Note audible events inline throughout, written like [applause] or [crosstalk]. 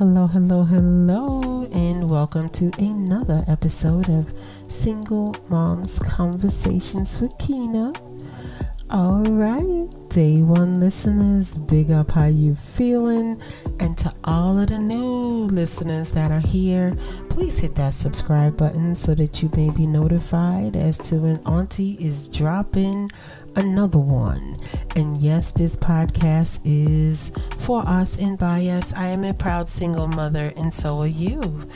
Hello, hello, hello, and welcome to another episode of Single Moms Conversations with Keyna. All right, day one listeners, big up how you feeling, and to all of the new listeners that are here, please hit that subscribe button so that you may be notified as to when Auntie is dropping another one. And yes, this podcast is for us and by us. I am a proud single mother, and so are you.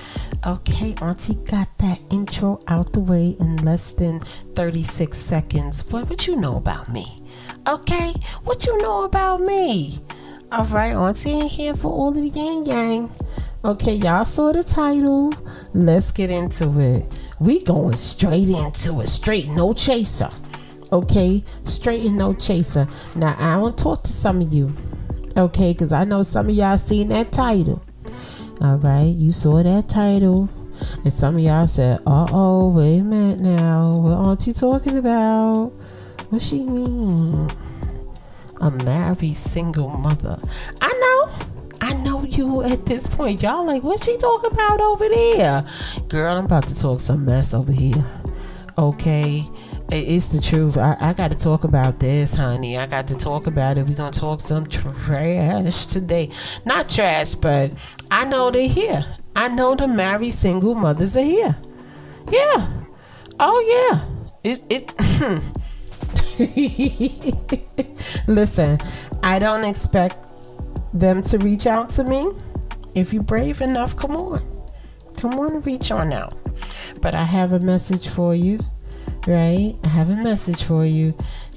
Okay, Auntie got that intro out the way in less than 36 seconds. What would you know about me? Okay, what you know about me? All right, Auntie ain't here for all of the yang yang. Okay, y'all saw the title. Let's get into it. We going straight into it. Straight, no chaser okay? Straight and no chaser. Now, I to talk to some of you, okay? Because I know some of y'all seen that title. All right, you saw that title. And some of y'all said, uh oh, wait a minute now. What auntie talking about? What she mean? A married single mother. I know. I know you at this point. Y'all like, what she talking about over there? Girl, I'm about to talk some mess over here. Okay it's the truth. I, I got to talk about this, honey. I got to talk about it. We're going to talk some trash today. Not trash, but I know they're here. I know the married single mothers are here. Yeah. Oh, yeah. It, it, [laughs] Listen, I don't expect them to reach out to me. If you're brave enough, come on. Come on and reach on out. But I have a message for you right? I have a message for you.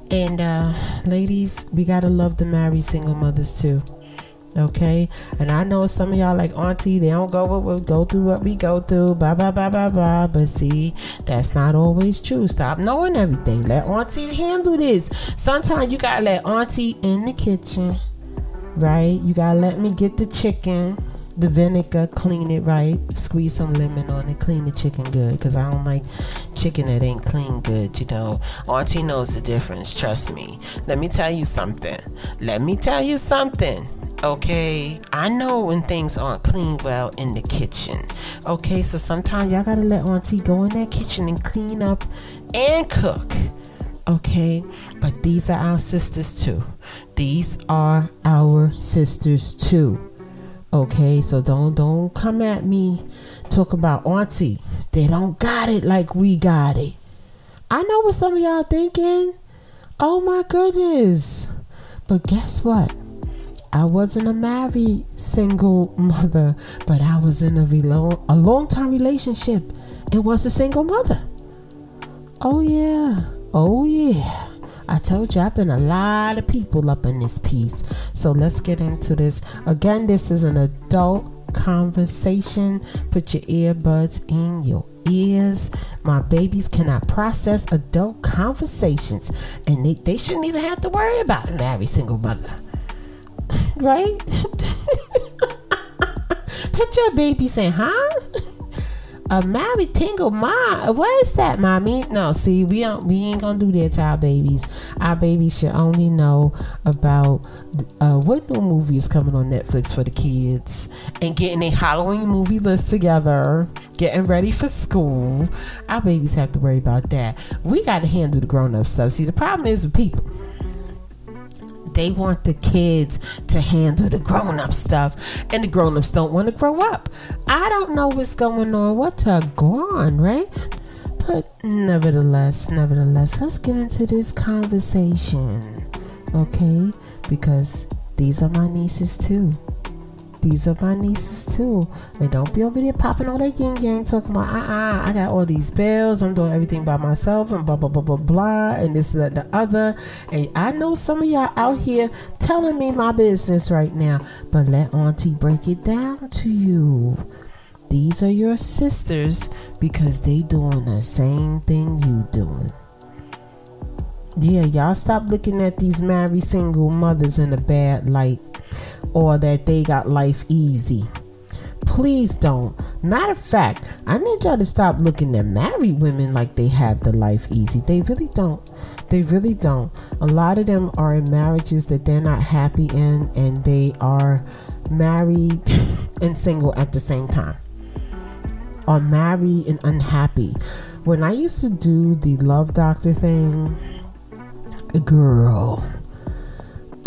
And uh, ladies, we gotta love the married single mothers too. Okay, and I know some of y'all like Auntie, they don't go what we go through what we go through, blah blah blah blah blah. But see, that's not always true. Stop knowing everything. Let Auntie handle this. Sometimes you gotta let Auntie in the kitchen, right? You gotta let me get the chicken the vinegar, clean it right, squeeze some lemon on it, clean the chicken good. Because I don't like chicken that ain't clean good, you know. Auntie knows the difference, trust me. Let me tell you something. Let me tell you something. Okay, I know when things aren't clean well in the kitchen. Okay, so sometimes y'all gotta let Auntie go in that kitchen and clean up and cook. Okay, but these are our sisters too. These are our sisters too. Okay, so don't don't come at me talk about auntie. They don't got it like we got it. I know what some of y'all thinking. Oh my goodness. But guess what? I wasn't a married single mother, but I was in a, relo- a long term relationship and was a single mother. Oh, yeah. Oh, yeah. I told you I've been a lot of people up in this piece. So let's get into this. Again, this is an adult conversation. Put your earbuds in your ears. My babies cannot process adult conversations, and they, they shouldn't even have to worry about it married single mother. [laughs] right? [laughs] Put your baby saying, huh? [laughs] a married tingle mom. What is that, mommy? No, see, we don't. We ain't gonna do that to our babies. Our babies should only know about uh, what new movie is coming on Netflix for the kids and getting a Halloween movie list together, getting ready for school. Our babies have to worry about that. We got to handle the grown up stuff. See, the problem is with people they want the kids to handle the grown up stuff, and the grown ups don't want to grow up. I don't know what's going on. What's go on, right? But nevertheless, nevertheless, let's get into this conversation, okay? Because these are my nieces too these are my nieces too. And don't be over there popping all that yin yang talking about, uh uh, I got all these bills, I'm doing everything by myself, and blah, blah, blah, blah, blah, and this, that, the other. And I know some of y'all out here telling me my business right now, but let Auntie break it down to you. These are your sisters because they doing the same thing you doing. Yeah, y'all stop looking at these married single mothers in a bad light or that they got life easy. Please don't. Matter of fact, I need y'all to stop looking at married women like they have the life easy. They really don't. They really don't. A lot of them are in marriages that they're not happy in, and they are married [laughs] and single at the same time, or married and unhappy. When I used to do the love doctor thing, girl,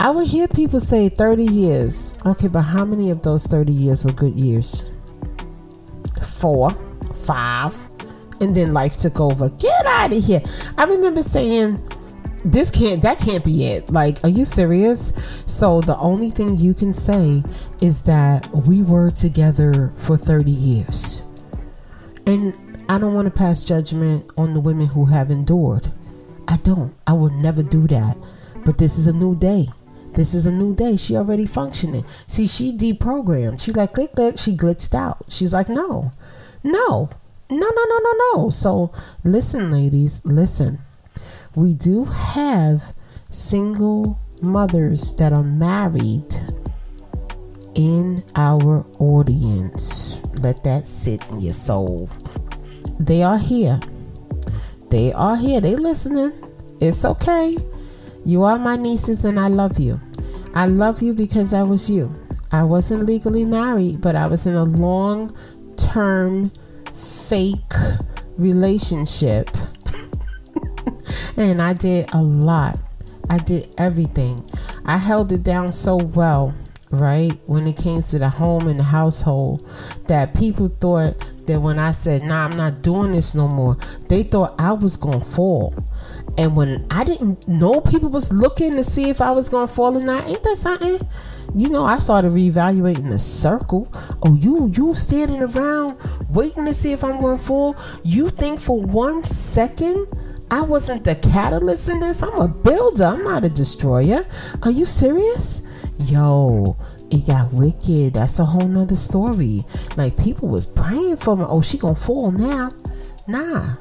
I would hear people say 30 years. Okay, but how many of those 30 years were good years? Four, five, and then life took over. Get out of here. I remember saying, this can't that can't be it like are you serious so the only thing you can say is that we were together for 30 years and i don't want to pass judgment on the women who have endured i don't i would never do that but this is a new day this is a new day she already functioning see she deprogrammed she like click click she glitched out she's like no no no no no no no so listen ladies listen we do have single mothers that are married in our audience. Let that sit in your soul. They are here. They are here. They listening. It's okay. You are my nieces and I love you. I love you because I was you. I wasn't legally married, but I was in a long term fake relationship [laughs] and I did a lot. I did everything. I held it down so well, right? When it came to the home and the household, that people thought that when I said, nah, I'm not doing this no more, they thought I was going to fall. And when I didn't know people was looking to see if I was to fall or not, ain't that something? You know, I started reevaluating the circle. Oh, you you standing around waiting to see if I'm to fall? You think for one second I wasn't the catalyst in this. I'm a builder. I'm not a destroyer. Are you serious? Yo, it got wicked. That's a whole nother story. Like people was praying for me. Oh, she gonna fall now. Nah.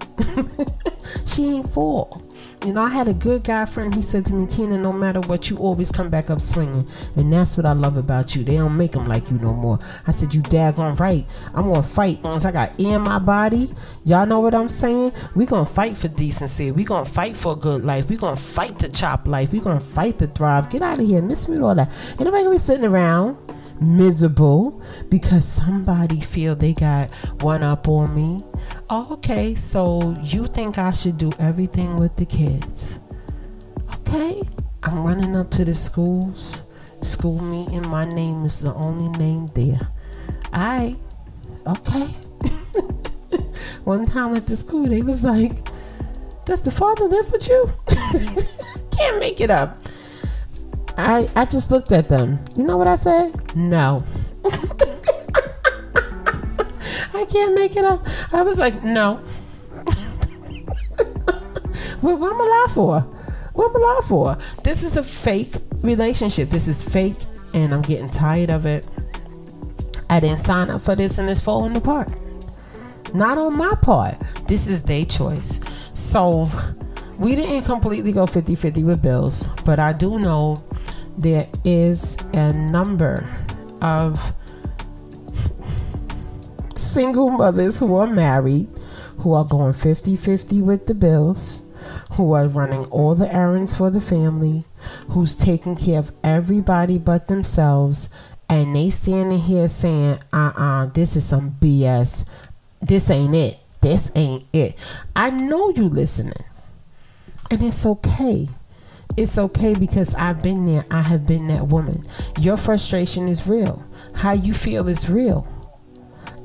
[laughs] she ain't fall. You know, I had a good guy friend. He said to me, Keenan, no matter what, you always come back up swinging. And that's what I love about you. They don't make them like you no more. I said, you daggone right. I'm going to fight. Once I got in my body, y'all know what I'm saying? we going to fight for decency. we going to fight for a good life. we going to fight to chop life. we going to fight to thrive. Get out of here. Miss me with all that. Ain't nobody going to be sitting around miserable because somebody feel they got one up on me. Okay, so you think I should do everything with the kids? Okay, I'm running up to the schools, school meeting. My name is the only name there. I, okay. [laughs] One time at the school, they was like, "Does the father live with you?" [laughs] Can't make it up. I I just looked at them. You know what I said? No. [laughs] I can't make it up. I was like, no. [laughs] well, what am I lie for? What am I lie for? This is a fake relationship. This is fake, and I'm getting tired of it. I didn't sign up for this, and it's falling apart. Not on my part. This is their choice. So we didn't completely go 50 50 with bills, but I do know there is a number of single mothers who are married, who are going 50 50 with the bills, who are running all the errands for the family, who's taking care of everybody but themselves, and they standing here saying, uh uh-uh, uh, this is some BS. This ain't it. This ain't it. I know you listening. And it's okay it's okay because I've been there. I have been that woman. Your frustration is real. How you feel is real.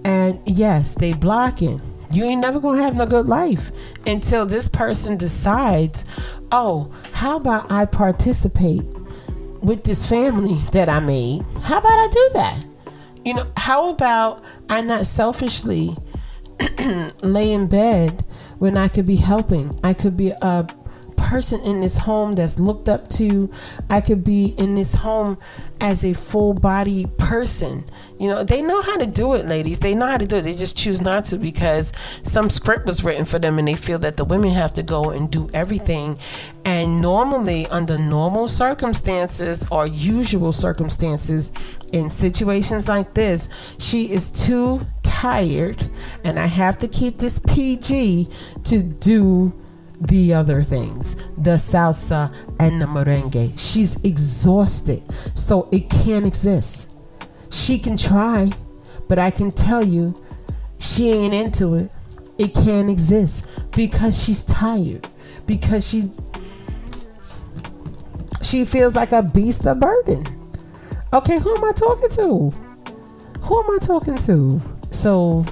And yes, they blocking. You ain't never gonna have no good life until this person decides, oh, how about I participate with this family that I made? How about I do that? You know, how about I not selfishly [clears throat] lay in bed when I could be helping? I could be a person in this home that's looked up to. I could be in this home as a full body person. You know, they know how to do it, ladies. They know how to do it. They just choose not to because some script was written for them and they feel that the women have to go and do everything. And normally, under normal circumstances or usual circumstances, in situations like this, she is too tired, and I have to keep this PG to do the other things, the salsa and the merengue. She's exhausted, so it can't exist. She can try, But I can tell you, she ain't into it. It can't exist because she's tired. Because she she feels like a beast of burden. Okay, who am I talking to? Who am I talking to? So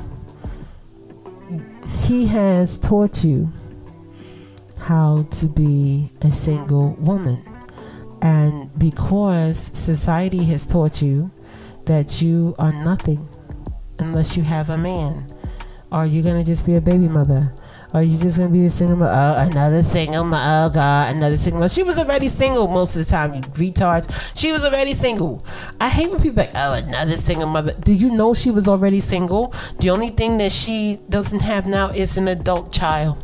he has taught you how to be a single woman. And because society has taught you that you are nothing unless you have a man, are you going to just be a baby mother? Are you just gonna be a single mother? Oh, another single mother. Oh God, another single mother. She was already single most of the time. You retards. She was already single. I hate when people like, oh, another single mother. Did you know she was already single? The only thing that she doesn't have now is an adult child.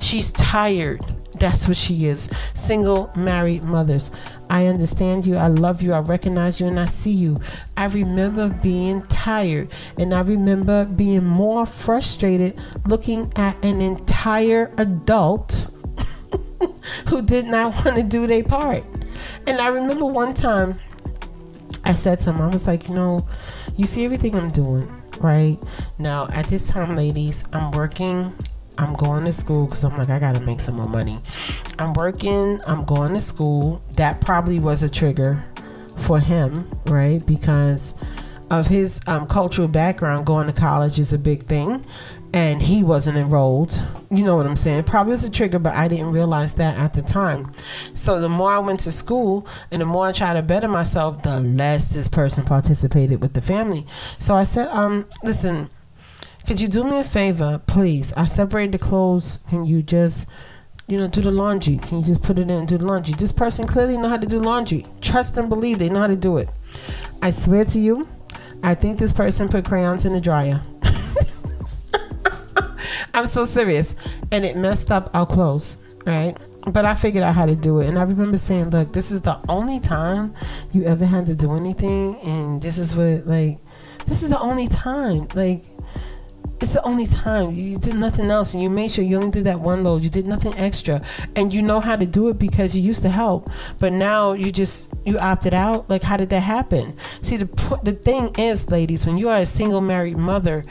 She's tired. That's what she is. Single, married mothers. I understand you. I love you. I recognize you and I see you. I remember being tired and I remember being more frustrated looking at an entire adult [laughs] who did not want to do their part. And I remember one time I said to him, I was like, you know, you see everything I'm doing, right? Now, at this time, ladies, I'm working I'm going to school because I'm like, I got to make some more money. I'm working, I'm going to school. That probably was a trigger for him, right? Because of his um, cultural background, going to college is a big thing. And he wasn't enrolled. You know what I'm saying? Probably was a trigger, but I didn't realize that at the time. So the more I went to school and the more I tried to better myself, the less this person participated with the family. So I said, um, listen, could you do me a favor, please? I separated the clothes. Can you just, you know, do the laundry? Can you just put it in and do the laundry? This person clearly know how to do laundry. Trust and believe they know how to do it. I swear to you, I think this person put crayons in the dryer. [laughs] I'm so serious. And it messed up our clothes, right? But I figured out how to do it. And I remember saying, look, this is the only time you ever had to do anything. And this is what, like, this is the only time. Like, it's the only time. You did nothing else and you made sure you only did that one load. You did nothing extra and you know how to do it because you used to help. But now you just you opted out? Like how did that happen? See the the thing is ladies when you are a single married mother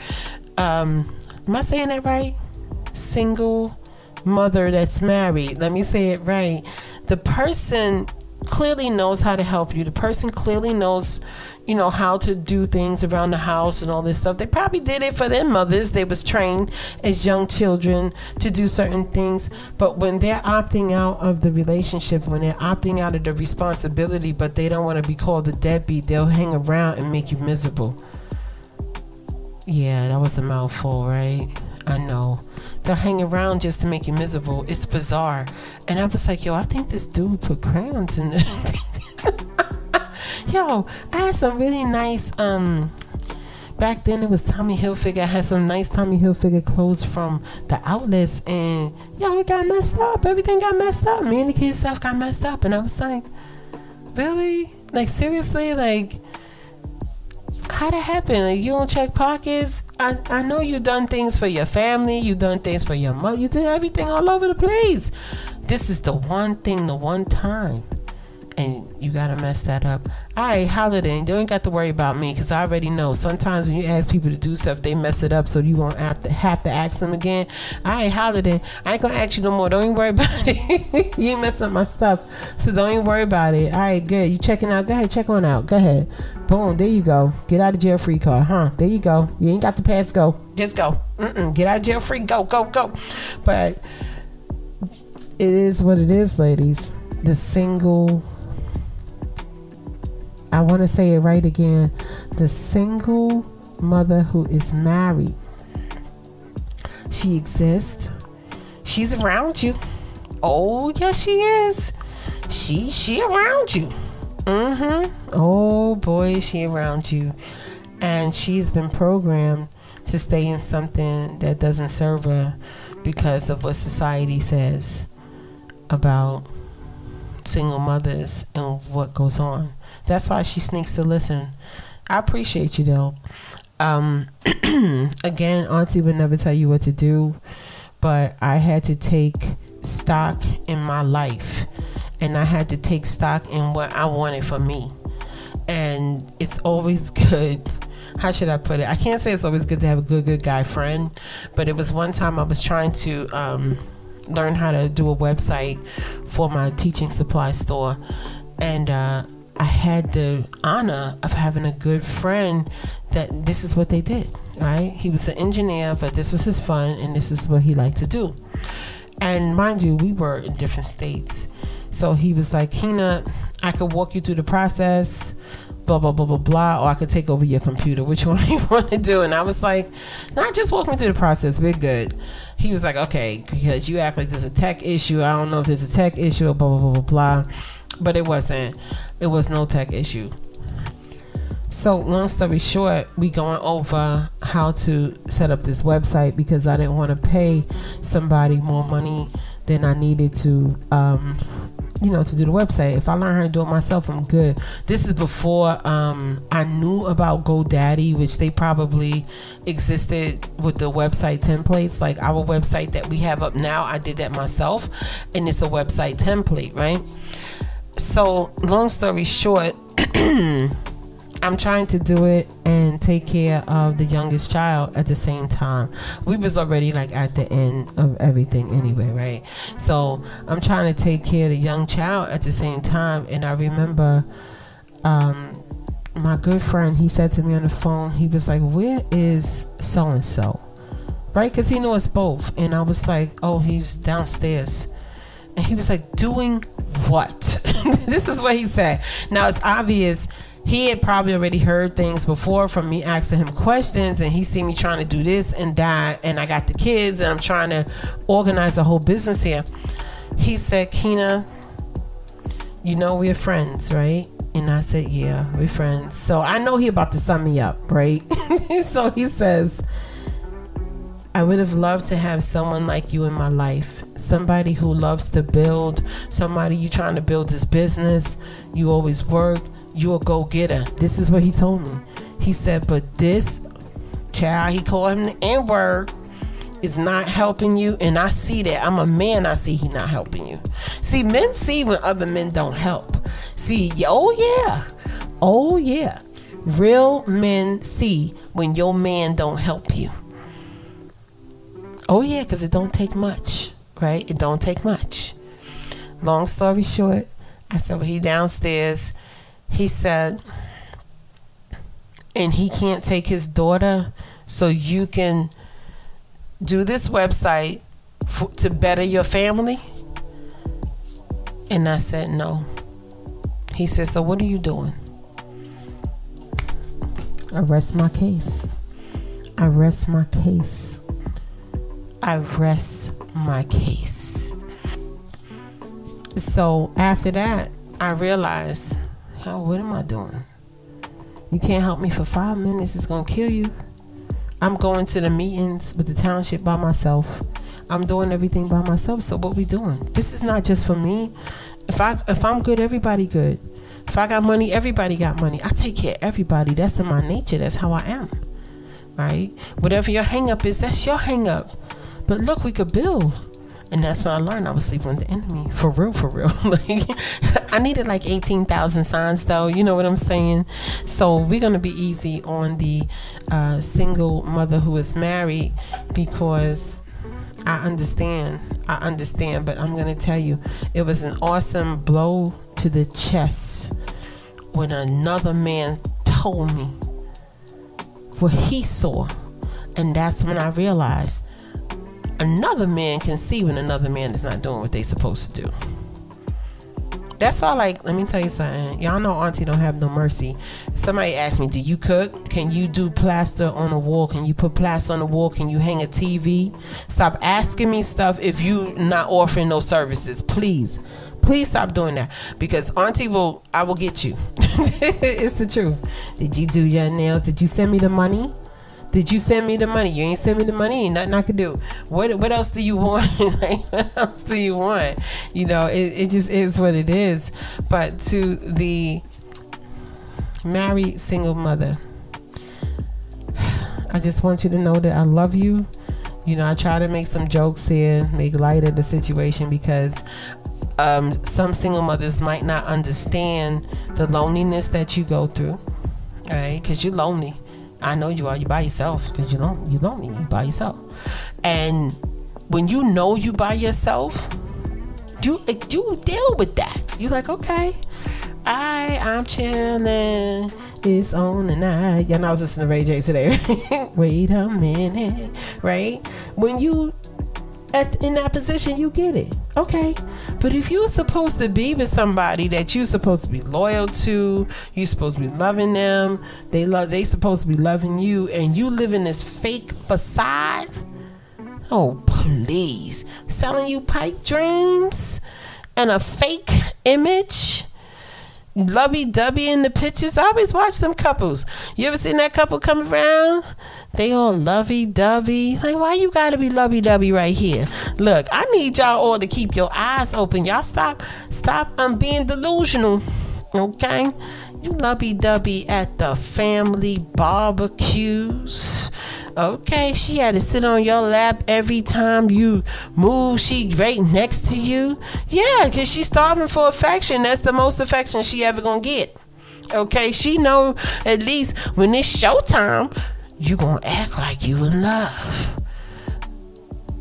um am i saying that right? Single mother that's married. Let me say it right. The person clearly knows how to help you. The person clearly knows you know how to do things around the house and all this stuff. They probably did it for their mothers. They was trained as young children to do certain things. But when they're opting out of the relationship when they're opting out of the responsibility but they don't want to be called a deadbeat they'll hang around and make you miserable. Yeah that was a mouthful right? I know. They'll hang around just to make you miserable. It's bizarre. And i was like yo i think this dude put crayons in the [laughs] Yo, I had some really nice um back then it was Tommy Hilfiger. I had some nice Tommy Hilfiger clothes from the outlets and yo, it got messed up. Everything got messed up. Me and the kids stuff got messed up and I was like, Really? Like seriously? Like how'd it happen? Like you don't check pockets? I, I know you done things for your family, you done things for your mother, you did everything all over the place. This is the one thing, the one time and you gotta mess that up. All right, holiday. Don't got to worry about me because I already know. Sometimes when you ask people to do stuff, they mess it up, so you won't have to have to ask them again. All right, holiday. I ain't gonna ask you no more. Don't even worry [laughs] about it. you ain't messing up my stuff, so don't even worry about it. All right, good. You checking out? Go ahead, check on out. Go ahead. Boom. There you go. Get out of jail free card, huh? There you go. You ain't got the pass. Go. Just go. Mm-mm. Get out of jail free. Go. Go. Go. But it is what it is, ladies. The single I want to say it right again. The single mother who is married, she exists. She's around you. Oh, yes, she is. She she around you. Mm-hmm. Oh boy, she around you. And she's been programmed to stay in something that doesn't serve her because of what society says about single mothers and what goes on. That's why she sneaks to listen. I appreciate you though. Um, [clears throat] again, Auntie would never tell you what to do, but I had to take stock in my life and I had to take stock in what I wanted for me. And it's always [laughs] good how should I put it? I can't say it's always good to have a good, good guy friend, but it was one time I was trying to um, learn how to do a website for my teaching supply store, and uh, I had the honor of having a good friend that this is what they did, right? He was an engineer, but this was his fun, and this is what he liked to do. And mind you, we were in different states. So he was like, Hina, I could walk you through the process blah blah blah blah blah, or I could take over your computer. Which [laughs] one do you want to do? And I was like, not just walk me through the process. We're good. He was like, okay, because you act like there's a tech issue. I don't know if there's a tech issue blah blah blah blah blah. But it wasn't. It was no tech issue. So long story short, we going over how to set up this website because I didn't want to pay somebody more money than I needed to um, you know, to do the website. If I learn how to do it myself, I'm good. This is before um, I knew about GoDaddy, which they probably existed with the website templates. Like our website that we have up now, I did that myself, and it's a website template, right? So, long story short, [clears throat] I'm trying to do it and take care of the youngest child at the same time. We was already like at the end of everything anyway, right? So I'm trying to take care of the young child at the same time. And I remember um, my good friend, he said to me on the phone, he was like, Where is so and so? Right? Because he knew us both. And I was like, Oh, he's downstairs. And he was like, Doing what? [laughs] this is what he said. Now it's obvious he had probably already heard things before from me asking him questions and he see me trying to do this and that and I got the kids and I'm trying to organize a whole business here. He said, Keyna, you know we're friends, right? And I said, Yeah, we're friends. So I know he about to sum me up, right? [laughs] so he says, I would have loved to have someone like you in my life. Somebody who loves to build, somebody you trying to build this business. You always work you a go getter. This is what he told me. He said, but this child, he called him the N word, is not helping you. And I see that. I'm a man, I see he not helping you. See, men see when other men don't help. See, oh yeah. Oh yeah. Real men see when your man don't help you. Oh yeah, because it don't take much, right? It don't take much. Long story short, I said, well, he downstairs he said, and he can't take his daughter, so you can do this website to better your family? And I said, no. He said, so what are you doing? I rest my case. I rest my case. I rest my case. So after that, I realized Hell, what am I doing? You can't help me for five minutes, it's gonna kill you. I'm going to the meetings with the township by myself. I'm doing everything by myself. So what we doing? This is not just for me. If I if I'm good, everybody good. If I got money, everybody got money. I take care of everybody. That's in my nature. That's how I am. Right? Whatever your hang up is, that's your hang up. But look, we could build. And that's when I learned I was sleeping with the enemy. For real, for real. [laughs] like I needed like 18,000 signs though. You know what I'm saying? So we're going to be easy on the uh, single mother who is married because I understand. I understand. But I'm going to tell you, it was an awesome blow to the chest when another man told me what he saw. And that's when I realized another man can see when another man is not doing what they supposed to do. That's why, like, let me tell you something. Y'all know Auntie don't have no mercy. Somebody asked me, "Do you cook? Can you do plaster on a wall? Can you put plaster on the wall? Can you hang a TV?" Stop asking me stuff if you not offering no services, please. Please stop doing that because Auntie will. I will get you. [laughs] it's the truth. Did you do your nails? Did you send me the money? Did you send me the money? You ain't send me the money. Ain't nothing I could do. What What else do you want? [laughs] what else do you want? You know, it, it just is what it is. But to the married single mother, [sighs] I just want you to know that I love you. You know, I try to make some jokes here, make light of the situation because um, some single mothers might not understand the loneliness that you go through, right? Because you're lonely I know you are. You by yourself because you don't you don't you by yourself. And when you know you by yourself, you you deal with that. You like okay, I I'm chilling. It's on the night. Yeah, I was listening to Ray J today. [laughs] Wait a minute, right? When you at in that position, you get it. Okay. But if you're supposed to be with somebody that you're supposed to be loyal to, you're supposed to be loving them, they love they supposed to be loving you, and you live in this fake facade. Oh please. Selling you pipe dreams and a fake image lovey dubby in the pictures. I always watch them couples. You ever seen that couple come around? They all lovey dovey. Like, why you gotta be lovey dovey right here? Look, I need y'all all to keep your eyes open. Y'all stop, stop um, being delusional. Okay? You lovey dovey at the family barbecues. Okay, she had to sit on your lap every time you move. She right next to you. Yeah, because she's starving for affection. That's the most affection she ever gonna get. Okay, she know at least when it's showtime, you gonna act like you in love.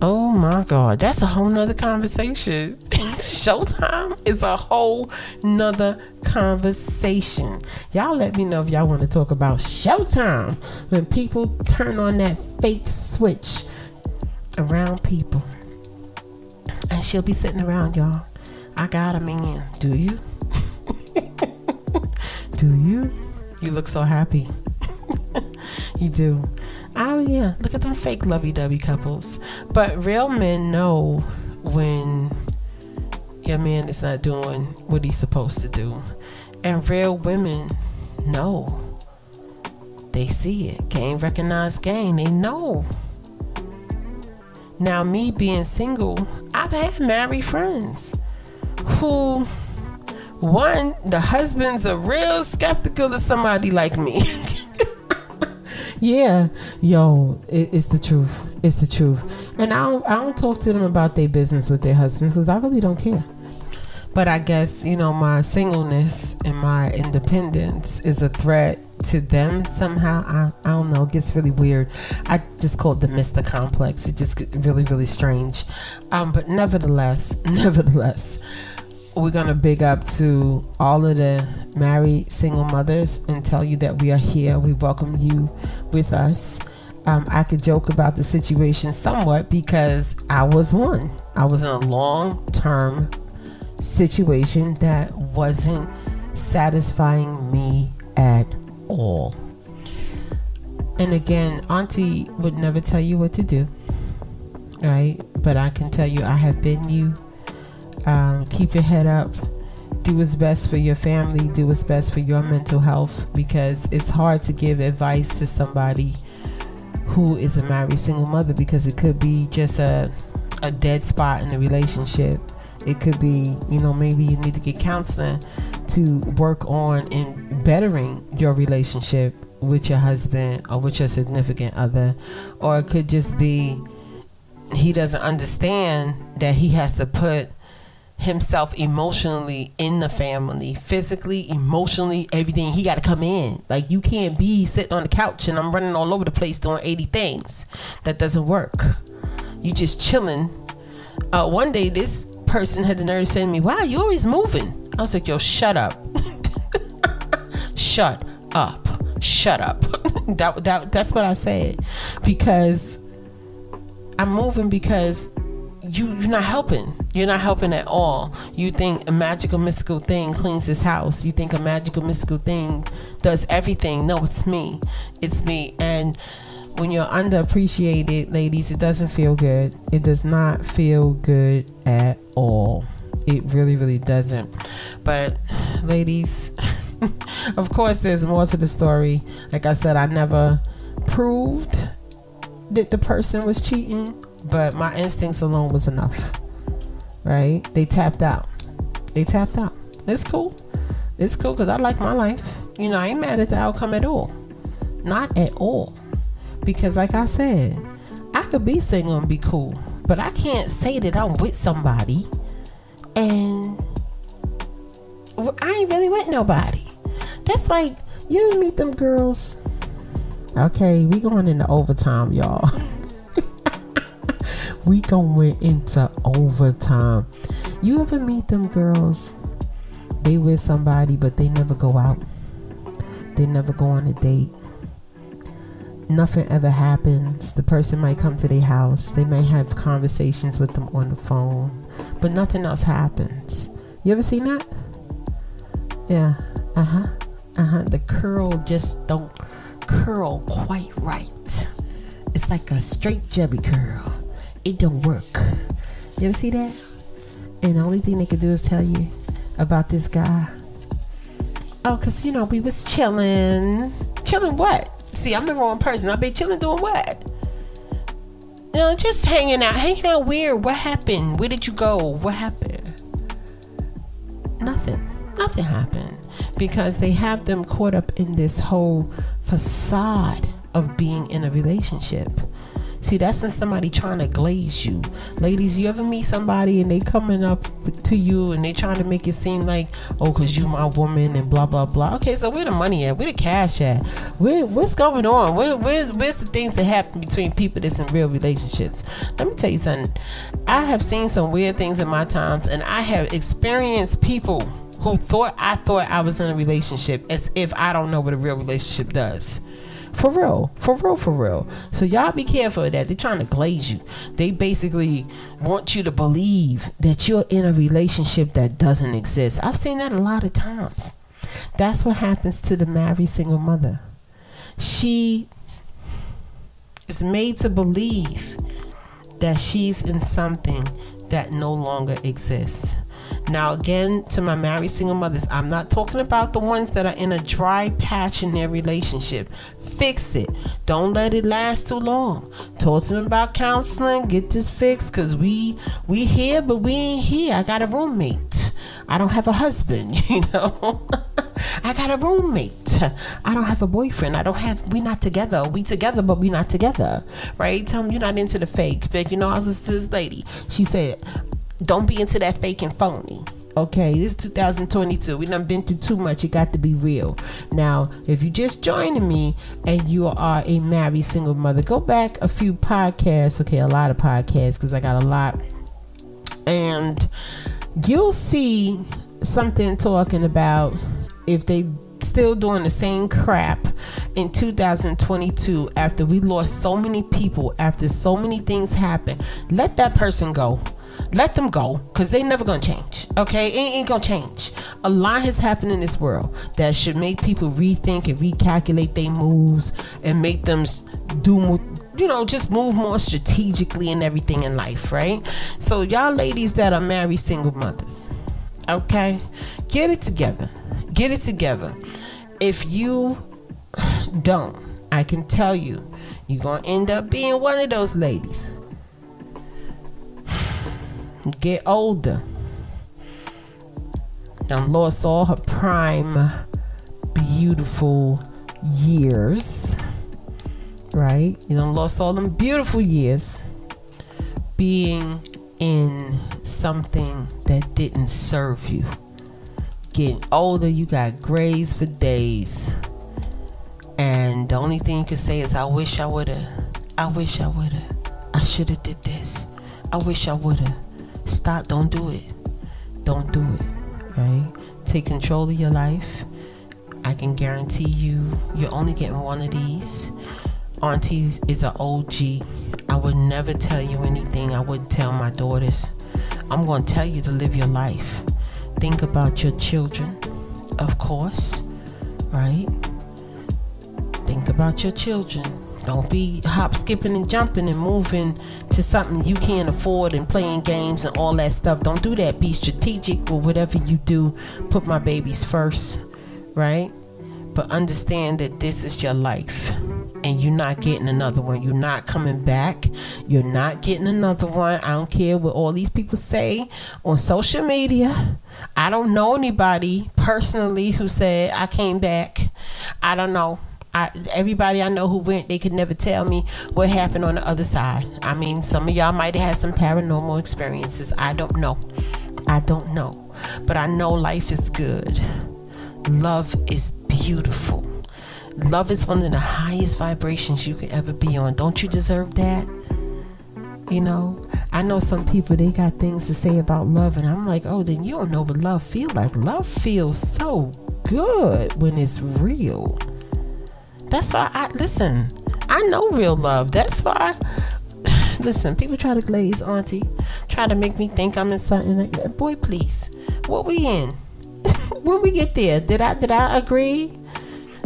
Oh my God, that's a whole nother conversation. [laughs] Showtime is a whole nother conversation. Y'all let me know if y'all want to talk about Showtime when people turn on that fake switch around people. And she'll be sitting around y'all. I got a man. Do you? [laughs] Do you? You look so happy. You do. Oh yeah, look at them fake lovey-dovey couples. But real men know when your man is not doing what he's supposed to do, and real women know. They see it. Game recognize game. They know. Now, me being single, I've had married friends who, one, the husbands are real skeptical of somebody like me. [laughs] yeah, yo, it, it's the truth. It's the truth. And I don't, I don't talk to them about their business with their husbands because I really don't care. But I guess, you know, my singleness and my independence is a threat to them somehow. I, I don't know. It gets really weird. I just call it the Mr. Complex. It just gets really, really strange. Um, but nevertheless, [laughs] nevertheless, we're going to big up to all of the married single mothers and tell you that we are here. We welcome you with us. Um, I could joke about the situation somewhat because I was one. I was in a long term situation that wasn't satisfying me at all. And again, Auntie would never tell you what to do, right? But I can tell you, I have been you. Um, keep your head up. Do what's best for your family. Do what's best for your mental health because it's hard to give advice to somebody who is a married single mother because it could be just a, a dead spot in the relationship it could be, you know, maybe you need to get counseling to work on in bettering your relationship with your husband or with your significant other. Or it could just be he doesn't understand that he has to put himself emotionally in the family, physically, emotionally, everything. He got to come in. Like you can't be sitting on the couch and I'm running all over the place doing 80 things. That doesn't work. You just chilling. Uh, one day, this person had the nerve to say to me, Wow, you always moving. I was like, Yo, shut up. [laughs] shut up. Shut up. [laughs] that, that, that's what I said. Because I'm moving because you, you're not helping. You're not helping at all. You think a magical mystical thing cleans this house. You think a magical mystical thing does everything. No, it's me. It's me. And when you're underappreciated, ladies, it doesn't feel good. It does not feel good at all. It really, really doesn't. But, ladies, [laughs] of course, there's more to the story. Like I said, I never proved that the person was cheating, but my instincts alone was enough. Right? They tapped out. They tapped out. It's cool. It's cool because I like my life. You know, I ain't mad at the outcome at all. Not at all. Because, like I said, I could be single and be cool, but I can't say that I'm with somebody and I ain't really with nobody. That's like you meet them girls. Okay, we going into overtime, y'all. [laughs] we going into overtime. You ever meet them girls? They with somebody, but they never go out. They never go on a date. Nothing ever happens. The person might come to their house. They may have conversations with them on the phone, but nothing else happens. You ever seen that? Yeah. Uh huh. Uh huh. The curl just don't curl quite right. It's like a straight Jebby curl. It don't work. You ever see that? And the only thing they could do is tell you about this guy. Oh, cause you know we was chilling. Chilling what? See, I'm the wrong person. I be chilling doing what? You know, just hanging out, hanging out weird. What happened? Where did you go? What happened? Nothing. Nothing happened because they have them caught up in this whole facade of being in a relationship. See, that's when somebody trying to glaze you. Ladies, you ever meet somebody and they coming up to you and they trying to make it seem like, oh, cause you my woman and blah blah blah. Okay, so where the money at? Where the cash at? Where what's going on? Where, where where's the things that happen between people that's in real relationships? Let me tell you something. I have seen some weird things in my times, and I have experienced people who thought I thought I was in a relationship as if I don't know what a real relationship does. For real, for real, for real. So y'all be careful of that. They're trying to glaze you. They basically want you to believe that you're in a relationship that doesn't exist. I've seen that a lot of times. That's what happens to the married single mother. She is made to believe that she's in something that no longer exists. Now, again, to my married single mothers, I'm not talking about the ones that are in a dry patch in their relationship. Fix it. Don't let it last too long. Talk to them about counseling. Get this fixed, cause we we here, but we ain't here. I got a roommate. I don't have a husband. [laughs] You know. I got a roommate. I don't have a boyfriend. I don't have. We not together. We together, but we not together. Right? Tell them you're not into the fake. But you know, I was this lady. She said, don't be into that fake and phony. Okay, this is 2022. We done been through too much. It got to be real. Now, if you just joining me and you are a married single mother, go back a few podcasts. Okay, a lot of podcasts because I got a lot, and you'll see something talking about if they still doing the same crap in 2022 after we lost so many people after so many things happened let that person go let them go because they never gonna change okay? It ain't gonna change. A lot has happened in this world that should make people rethink and recalculate their moves and make them do more you know just move more strategically and everything in life right? So y'all ladies that are married single mothers okay? Get it together. Get it together. If you don't i can tell you you're gonna end up being one of those ladies get older. And lost all her prime, beautiful years. Right? You know, lost all them beautiful years being in something that didn't serve you. Getting older, you got grays for days. And the only thing you can say is, I wish I would have. I wish I would have. I should have did this. I wish I would have. Stop. Don't do it. Don't do it. Right? Take control of your life. I can guarantee you, you're only getting one of these. Aunties is an OG. I would never tell you anything I wouldn't tell my daughters. I'm going to tell you to live your life. Think about your children, of course, right? Think about your children don't be hop, skipping, and jumping and moving to something you can't afford and playing games and all that stuff. Don't do that. Be strategic with whatever you do. Put my babies first, right? But understand that this is your life and you're not getting another one. You're not coming back. You're not getting another one. I don't care what all these people say on social media. I don't know anybody personally who said I came back. I don't know. I, everybody I know who went, they could never tell me what happened on the other side. I mean, some of y'all might have had some paranormal experiences. I don't know. I don't know. But I know life is good. Love is beautiful. love is one of the highest vibrations you could ever be on. Don't you deserve that? You know, I know some people they got things to say about love, and I'm like, oh, then you don't know what love feel like. Love feels so good when it's real. That's why I listen. I know real love. That's why. [sighs] Listen, people try to glaze auntie, try to make me think I'm in something like. Boy, please, what we in? [laughs] when we get there, did I did I agree?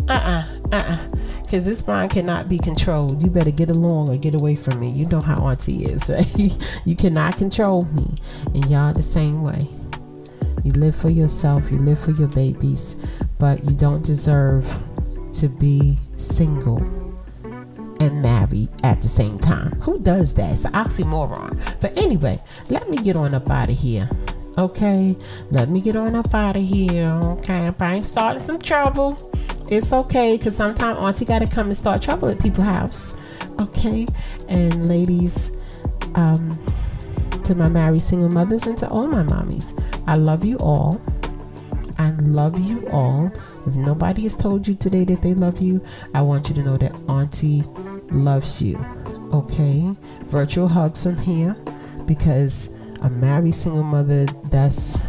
Uh uh-uh, uh uh uh because this mind cannot be controlled. You better get along or get away from me. You know how auntie is, [laughs] right? you cannot control me, and y'all the same way. You live for yourself, you live for your babies, but you don't deserve to be single and married at the same time. Who does that? It's an oxymoron. But anyway, let me get on up out of here. Okay, let me get on up out of here. Okay, if I'm probably starting some trouble. It's okay, because sometimes auntie got to come and start trouble at people's house. Okay, and ladies, um, to my married single mothers and to all my mommies, I love you all. I love you all. If nobody has told you today that they love you, I want you to know that auntie loves you. Okay, virtual hugs from here because a married single mother that's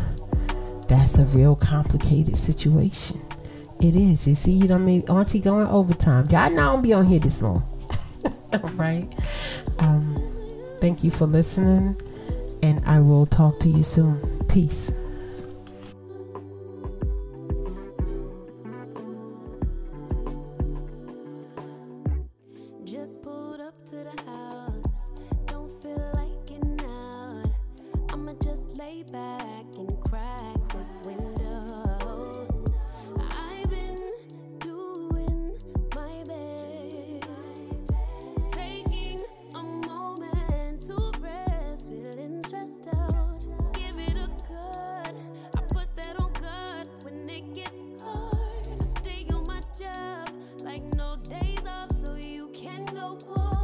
that's a real complicated situation. It is. You see, you don't mean auntie going overtime. Y'all know I don't be on here this long. [laughs] right? Um, thank you for listening, and I will talk to you soon. Peace. Keep